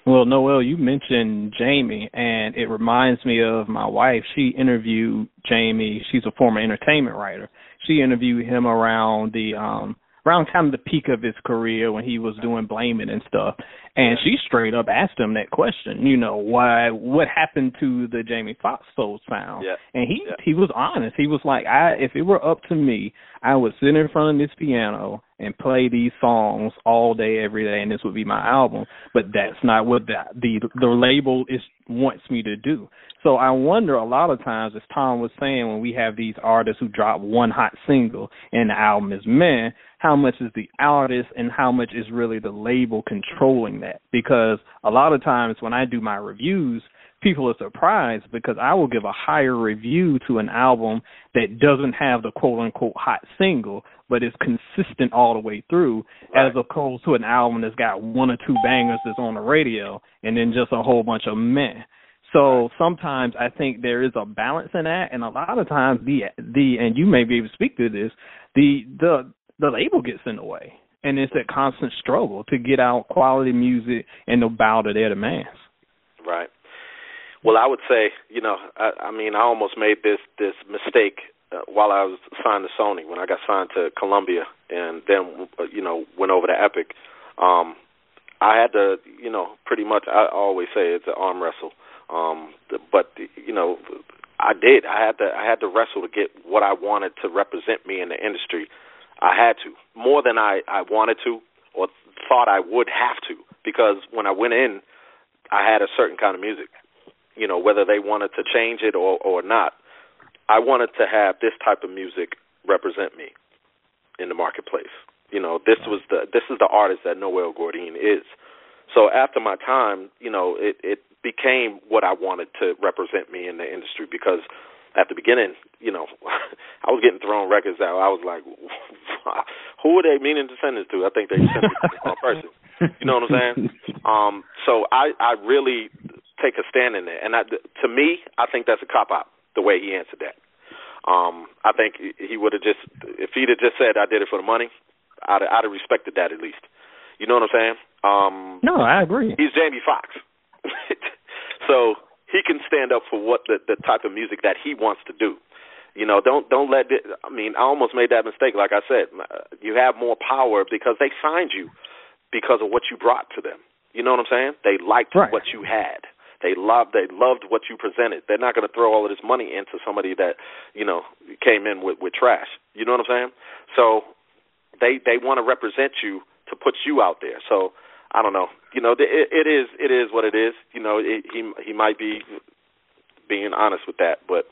Well, Noel, you mentioned Jamie, and it reminds me of my wife. She interviewed Jamie. She's a former entertainment writer. She interviewed him around the um around kind of the peak of his career when he was doing Blame It and stuff. And she straight up asked him that question, you know, why what happened to the Jamie Foxx soul sound? Yeah. And he yeah. he was honest. He was like, I if it were up to me, I would sit in front of this piano and play these songs all day every day and this would be my album. But that's not what the the, the label is wants me to do. So I wonder a lot of times, as Tom was saying, when we have these artists who drop one hot single and the album is man, how much is the artist and how much is really the label controlling that? Because a lot of times when I do my reviews, people are surprised because I will give a higher review to an album that doesn't have the quote unquote hot single, but is consistent all the way through, right. as opposed to an album that's got one or two bangers that's on the radio and then just a whole bunch of meh. So sometimes I think there is a balance in that, and a lot of times the the and you may be able to speak to this, the the the label gets in the way, and it's a constant struggle to get out quality music and to bow to their demands. Right. Well, I would say, you know, I, I mean, I almost made this this mistake uh, while I was signed to Sony when I got signed to Columbia, and then uh, you know went over to Epic. Um, I had to, you know, pretty much. I always say it's an arm wrestle um, but you know, I did. I had to. I had to wrestle to get what I wanted to represent me in the industry. I had to more than I I wanted to or thought I would have to because when I went in, I had a certain kind of music. You know, whether they wanted to change it or or not, I wanted to have this type of music represent me in the marketplace. You know, this was the this is the artist that Noel Gourdin is. So after my time, you know, it it became what I wanted to represent me in the industry because at the beginning, you know, I was getting thrown records out. I was like, who are they meaning to send this to? I think they sent it to the wrong person. You know what I'm saying? Um, so I, I really take a stand in there, and I, to me, I think that's a cop out the way he answered that. Um, I think he would have just, if he'd have just said I did it for the money, I'd, I'd have respected that at least. You know what I'm saying? Um, no, I agree. He's Jamie Foxx. so he can stand up for what the the type of music that he wants to do. You know, don't don't let it. I mean, I almost made that mistake. Like I said, you have more power because they signed you because of what you brought to them. You know what I'm saying? They liked right. what you had. They loved they loved what you presented. They're not going to throw all of this money into somebody that you know came in with with trash. You know what I'm saying? So they they want to represent you to put you out there. So I don't know. You know, it, it is it is what it is. You know, it, he he might be being honest with that, but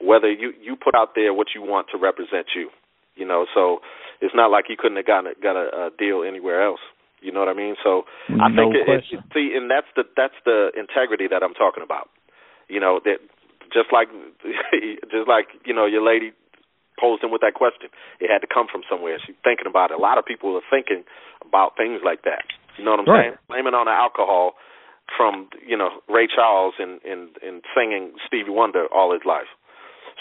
whether you you put out there what you want to represent you, you know, so it's not like he couldn't have gotten a, got a, a deal anywhere else. You know what I mean? So no I think it, it, see, and that's the that's the integrity that I'm talking about. You know that just like just like you know your lady posed him with that question. It had to come from somewhere. She's thinking about it. A lot of people are thinking about things like that. You know what I'm right. saying? Blaming on the alcohol from you know Ray Charles and and and singing Stevie Wonder all his life.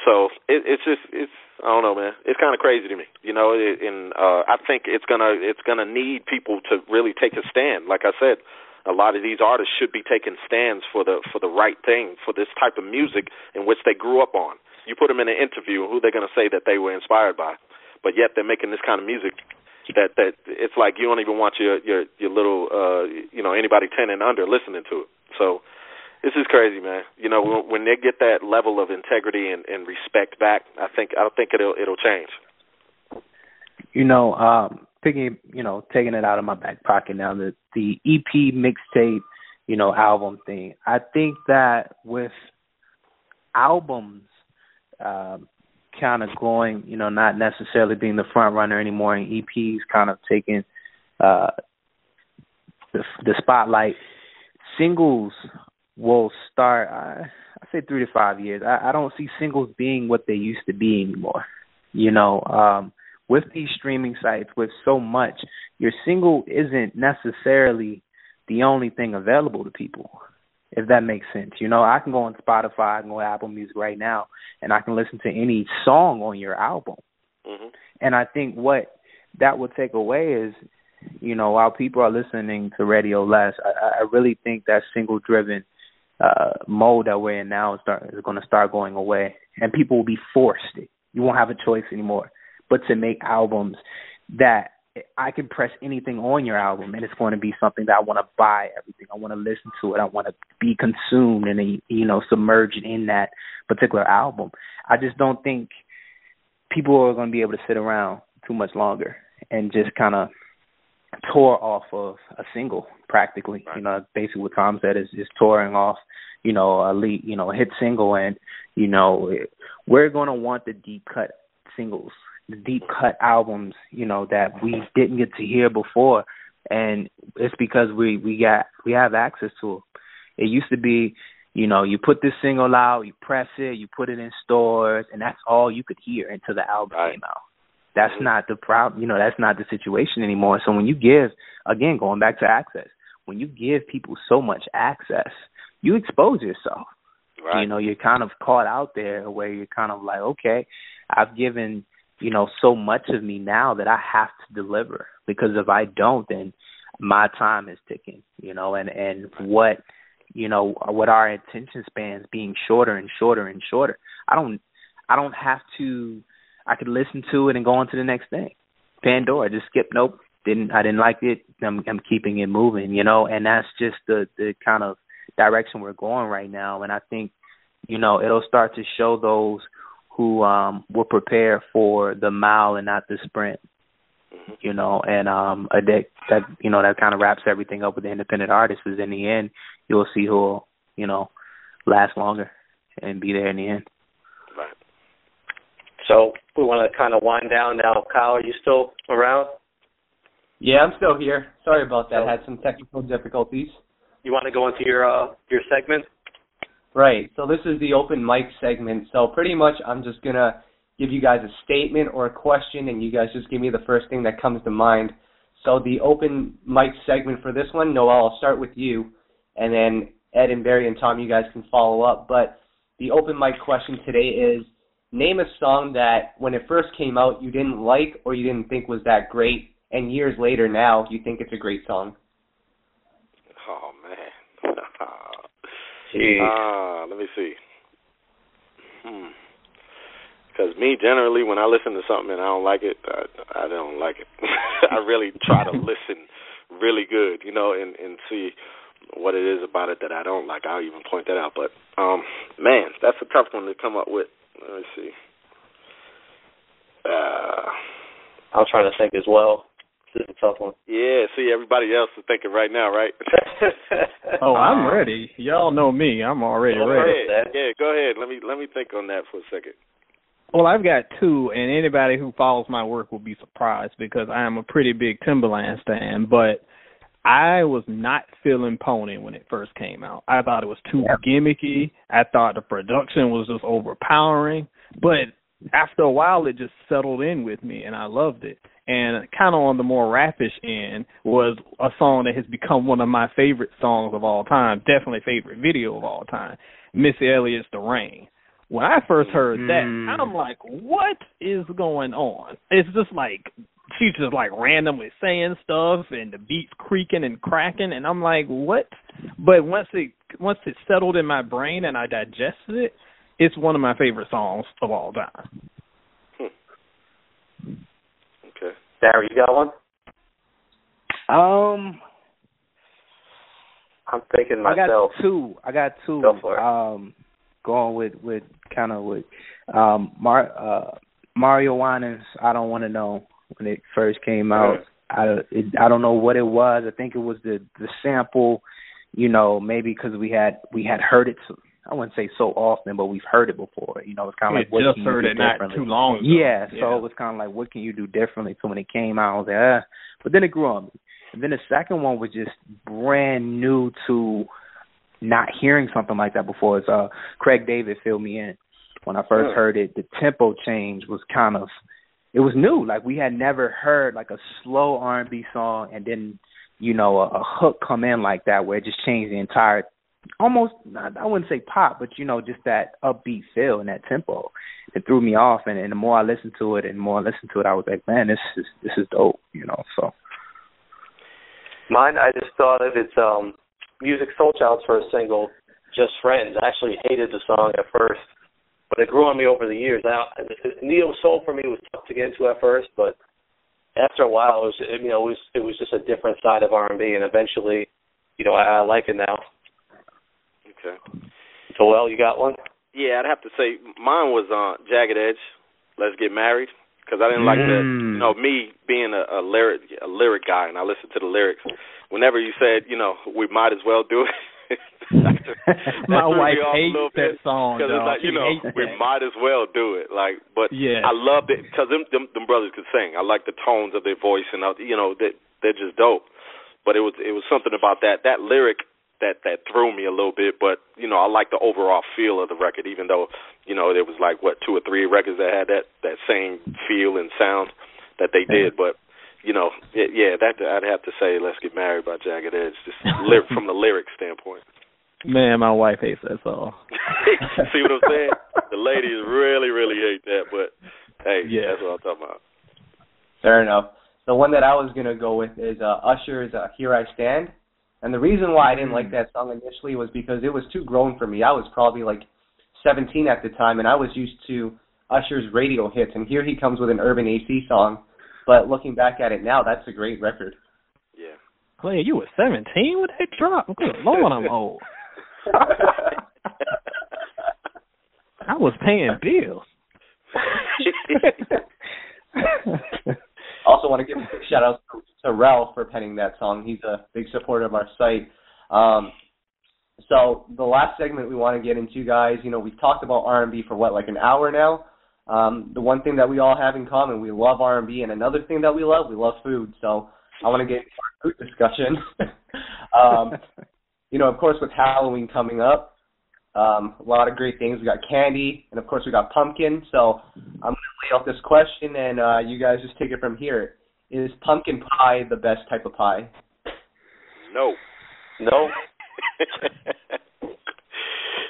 So it, it's just it's I don't know, man. It's kind of crazy to me, you know. And uh, I think it's gonna it's gonna need people to really take a stand. Like I said, a lot of these artists should be taking stands for the for the right thing for this type of music in which they grew up on. You put them in an interview, who they're gonna say that they were inspired by, but yet they're making this kind of music that that it's like you don't even want your your your little uh you know anybody ten and under listening to it. So this is crazy, man. You know, when they get that level of integrity and, and respect back, I think I think it'll it'll change. You know, um, picking, you know, taking it out of my back pocket now. The the EP mixtape, you know, album thing. I think that with albums, um, kind of going, you know, not necessarily being the front runner anymore, and EPs kind of taking uh, the the spotlight. Singles will start. I, I say three to five years. I, I don't see singles being what they used to be anymore. You know, um, with these streaming sites, with so much, your single isn't necessarily the only thing available to people. If that makes sense, you know, I can go on Spotify, I can go on Apple Music right now, and I can listen to any song on your album. Mm-hmm. And I think what that would take away is, you know, while people are listening to radio less, I, I really think that single driven uh, mode that we're in now is, start, is going to start going away, and people will be forced. You won't have a choice anymore, but to make albums that I can press anything on your album, and it's going to be something that I want to buy everything. I want to listen to it. I want to be consumed and you know submerged in that particular album. I just don't think people are going to be able to sit around too much longer and just kind of tour off of a single practically. Right. You know, basically what Tom said is just touring off, you know, a lead, you know, a hit single and, you know, we're going to want the deep cut singles, the deep cut albums, you know, that we didn't get to hear before and it's because we we got we have access to them. It used to be, you know, you put this single out, you press it, you put it in stores, and that's all you could hear until the album Right. came out. That's not the problem. You know, that's not the situation anymore. So when you give, again, going back to access, when you give people so much access, you expose yourself. Right. You know, you're kind of caught out there where you're kind of like, okay, I've given, you know, so much of me now that I have to deliver because if I don't, then my time is ticking. You know, and and what, you know, what our attention spans being shorter and shorter and shorter. I don't, I don't have to. I could listen to it and go on to the next thing. Pandora, just skip. Nope, didn't. I didn't like it. I'm, I'm keeping it moving. You know, and that's just the the kind of direction we're going right now. And I think, you know, it'll start to show those who um will prepare for the mile and not the sprint. Mm-hmm. You know, and um a that that you know that kind of wraps everything up with the independent artists. Is in the end, you'll see who'll you know last longer and be there in the end. So we want to kind of wind down now. Kyle, are you still around? Yeah, I'm still here. Sorry about that. So- Had some technical difficulties. You want to go into your uh, your segment? Right. So this is the open mic segment. So pretty much I'm just going to give you guys a statement or a question and you guys just give me the first thing that comes to mind. So the open mic segment for this one, Noel, I'll start with you and then Ed and Barry and Tom you guys can follow up, but the open mic question today is name a song that when it first came out you didn't like or you didn't think was that great and years later now you think it's a great song. Oh man. Ah, let me see. Hmm. Because me, generally, when I listen to something and I don't like it, I, I don't like it. I really try to listen really good, you know, and and see what it is about it that I don't like. I'll even point that out. But um, man, that's a tough one to come up with. Let me see. Uh, I was trying to think as well. This is a tough one. yeah, see, everybody else is thinking right now, right? Oh, I'm ready. Y'all know me. I'm already Go ready. ahead. Yeah, go ahead. Let me let me think on that for a second. Well, I've got two, and anybody who follows my work will be surprised because I am a pretty big Timbaland fan. But I was not feeling Pony when it first came out. I thought it was too gimmicky. I thought the production was just overpowering. But after a while, it just settled in with me, and I loved it. And kind of on the more rapish end was a song that has become one of my favorite songs of all time, definitely favorite video of all time, Missy Elliott's "The Rain." when I first heard that, Mm. I'm like, what is going on? It's just like she's just like randomly saying stuff and the beats creaking and cracking and I'm like, what? But once it once it settled in my brain and I digested it, it's one of my favorite songs of all time. Okay. Barry, you got one? Um, I'm thinking myself. I got two. I got two. Go for it. Um, going with with kind of with um Mar uh Mario Winans. I don't want to know when it first came out. I it, I don't know what it was. I think it was the the sample. You know, maybe because we had we had heard it. So, I wouldn't say so often, but we've heard it before. You know, it's kind of like what just can you heard do it not differently? too long ago. Yeah, so it was kind of like, what can you do differently? So when it came out, I was like, ah. But then it grew on me. And then the second one was just brand new to not hearing something like that before. It's uh, Craig David Fill Me In when I first heard it. The tempo change was kind of, it was new. Like we had never heard like a slow R and B song and then you know a, a hook come in like that where it just changed the entire almost I wouldn't say pop, but you know, just that upbeat feel and that tempo. It threw me off and, and the more I listened to it and the more I listened to it I was like, Man, this is this is dope, you know. So Mine, I just thought of it's um, Music Soul Child's first single, Just Friends. I actually hated the song at first, but it grew on me over the years. Now, neo soul for me was tough to get into at first, but after a while, it was you know it was it was just a different side of R and B, and eventually, you know, I, I like it now. Okay. So, well, you got one? Yeah, I'd have to say mine was uh, Jagged Edge. Let's get married because I didn't like the Mm. you know me being a, a lyric a lyric guy and I listened to the lyrics. Whenever you said you know we might as well do it. My wife hates that song, Because it's like She you know we that. might as well do it. Like, but Yeah. I loved it because them, them them brothers could sing. I like the tones of their voice and you know that they're just dope. But it was it was something about that that lyric that that threw me a little bit. But you know I like the overall feel of the record, even though you know there was like what two or three records that had that that same feel and sound that they did. But you know yeah, yeah that I'd have to say Let's Get Married by Jagged Edge just lyric from the lyric standpoint. Man, my wife hates that song. See what I'm saying? The ladies really, really hate that, but hey, Yeah. that's what I'm talking about. Fair enough. The one that I was gonna go with is uh, Usher's uh, "Here I Stand," and the reason why I didn't like that song initially was because it was too grown for me. I was probably like 17 at the time, and I was used to Usher's radio hits, and here he comes with an urban AC song. But looking back at it now, that's a great record. Yeah. Clay, you were seventeen with that drop? Good lord, I'm old. I was paying bills. also want to give a big shout out to, to Ralph for penning that song. He's a big supporter of our site. Um, so the last segment we want to get into, guys, you know, we've talked about R&B for what, like an hour now. Um, the one thing that we all have in common, we love R&B, and another thing that we love, we love food. So I want to get into our food discussion. um, you know, of course, with Halloween coming up, um, a lot of great things. We got candy, and of course, we got pumpkin. So I'm going to lay out this question, and uh, you guys just take it from here. Is pumpkin pie the best type of pie? No. No.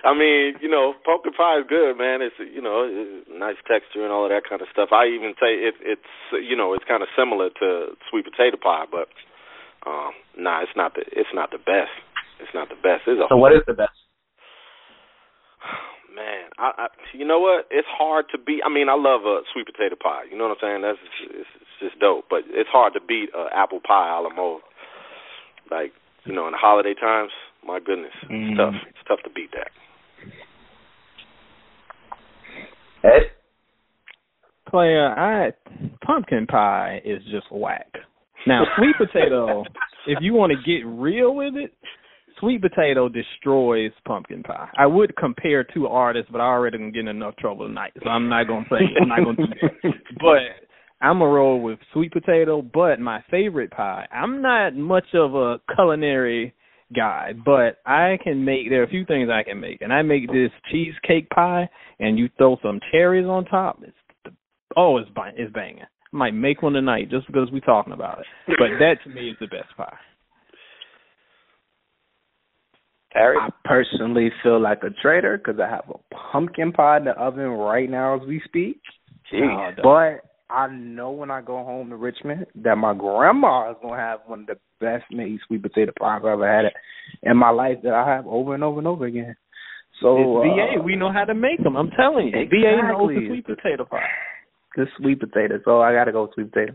I mean, you know, pumpkin pie is good, man. It's you know, it's nice texture and all of that kind of stuff. I even say it, it's you know, it's kind of similar to sweet potato pie, but um, nah, it's not the it's not the best. It's not the best. It's a So what is the best? man. I, I you know what? It's hard to beat. I mean, I love a sweet potato pie. You know what I'm saying? That's it's, it's just dope. But it's hard to beat uh, apple pie a la mode. Like you know, in the holiday times, my goodness, it's Mm. tough. It's tough to beat that. Ed? Player, I pumpkin pie is just whack. Now, sweet potato, if you want to get real with it, sweet potato destroys pumpkin pie. I would compare two artists, but I already am getting enough trouble tonight, so I'm not gonna say I'm not gonna do that. But I'm a roll with sweet potato. But my favorite pie, I'm not much of a culinary guy, but I can make. There are a few things I can make, and I make this cheesecake pie, and you throw some cherries on top. It's the, oh, it's bang, it's banging. I might make one tonight just because we're talking about it. But that to me is the best pie. Harry? I personally feel like a traitor because I have a pumpkin pie in the oven right now as we speak. Jeez. Uh, but I know when I go home to Richmond that my grandma is gonna have one of the best made sweet potato pies I've ever had it in my life that I have over and over and over again. So it's VA, uh, we know how to make them. I'm telling you, Exactly. VA knows the sweet potato pie. the sweet potato. So I gotta go with sweet potato.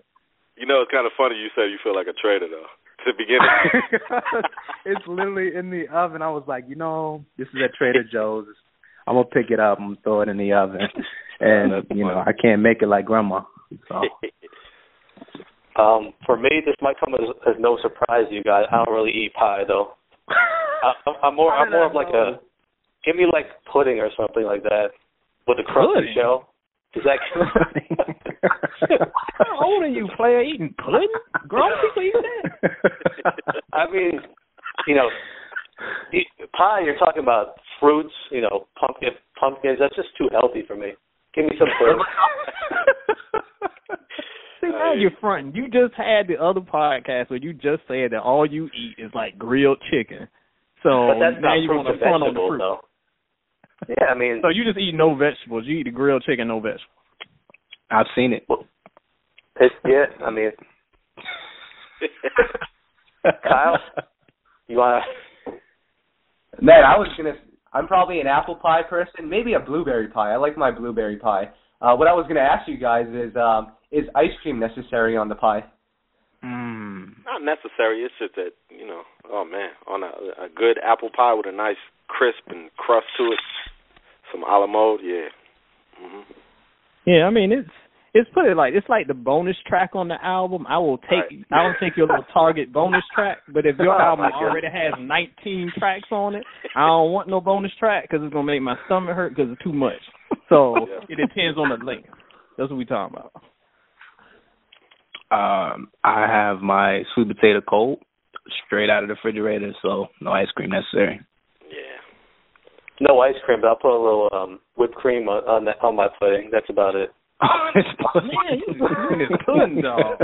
You know, it's kind of funny you said you feel like a traitor though. To the beginning. it's literally in the oven. I was like, you know, this is at Trader Joe's. I'm gonna pick it up. I'm throw it in the oven, and That's you know. I can't make it like grandma. So Um, for me, this might come as, as no surprise to you guys. I don't really eat pie though. I, I'm- I'm more I'm more of like know? a give me like pudding or something like that with a crusty Pudding? shell. Is that How old are you, player? Eating pudding? Grown people eat that? I mean, you know, pie. You're talking about fruits. You know, pumpkin pumpkins. That's just too healthy for me. Give me some pudding. See, now you're fronting. You just had the other podcast where you just said that all you eat is like grilled chicken. So but that's now you fruits want and to front on the vegetables, fruit. though. Yeah, I mean, So you just eat no vegetables. You eat the grilled chicken, no vegetables. I've seen it. it's, yeah. I mean, Kyle? you want to? Man, I was gonna. I'm probably an apple pie person, maybe a blueberry pie. I like my blueberry pie. Uh, what I was gonna ask you guys is, um, is ice cream necessary on the pie? Mm. Not necessary. It's just that you know. Oh man, on a, a good apple pie with a nice crisp and crust to it, some a la mode. Yeah. hmm Yeah, I mean it's it's put it like it's like the bonus track on the album. I will take Right. I don't take your little target bonus track, but if your Oh, album already has 19 tracks on it, I don't want no bonus track because it's gonna make my stomach hurt because it's too much. So Yeah. it depends on the length. That's what we talking about. Um, I have my sweet potato cold, straight out of the refrigerator, so no ice cream necessary. Yeah. no ice cream, but I'll put a little um whipped cream on on, that, on my pudding. That's about it. It's Man, you doing this pudding, dog.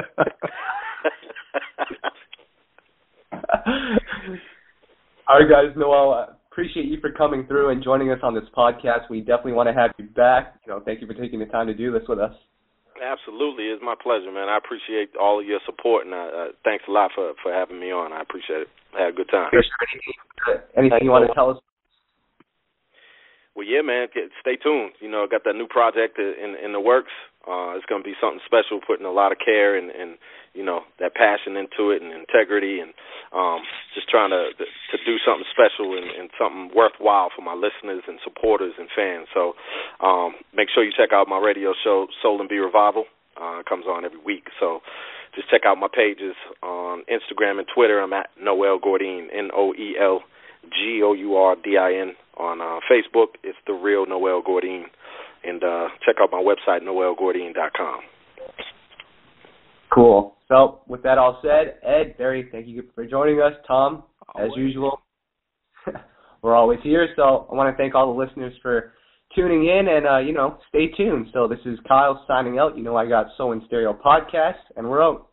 All right, guys. Noel, uh, appreciate you for coming through and joining us on this podcast. We definitely want to have you back. You know, thank you for taking the time to do this with us. Absolutely, it's my pleasure, man. I appreciate all of your support, and uh, uh, thanks a lot for for having me on. I appreciate it. I had a good time. Anything you want to tell us? Well, yeah, man. Stay tuned. You know, I got that new project in in the works. Uh, it's going to be something special, putting a lot of care and and you know that passion into it and integrity and um, just trying to to do something special and, and something worthwhile for my listeners and supporters and fans. So um, make sure you check out my radio show Soul and Be Revival. Uh, it comes on every week. So just check out my pages on Instagram and Twitter. I'm at Noel Gourdin, N O E L G O U R D I N. On uh, Facebook, it's the real Noel Gourdin, and uh, check out my website noelgourdin.com. Cool. So, with that all said, Ed, Barry, thank you for joining us. Tom, as usual, we're always here. So, I want to thank all the listeners for tuning in, and uh, you know, stay tuned. So, this is Kyle signing out. You know, I got Soul in Stereo podcast, and we're out.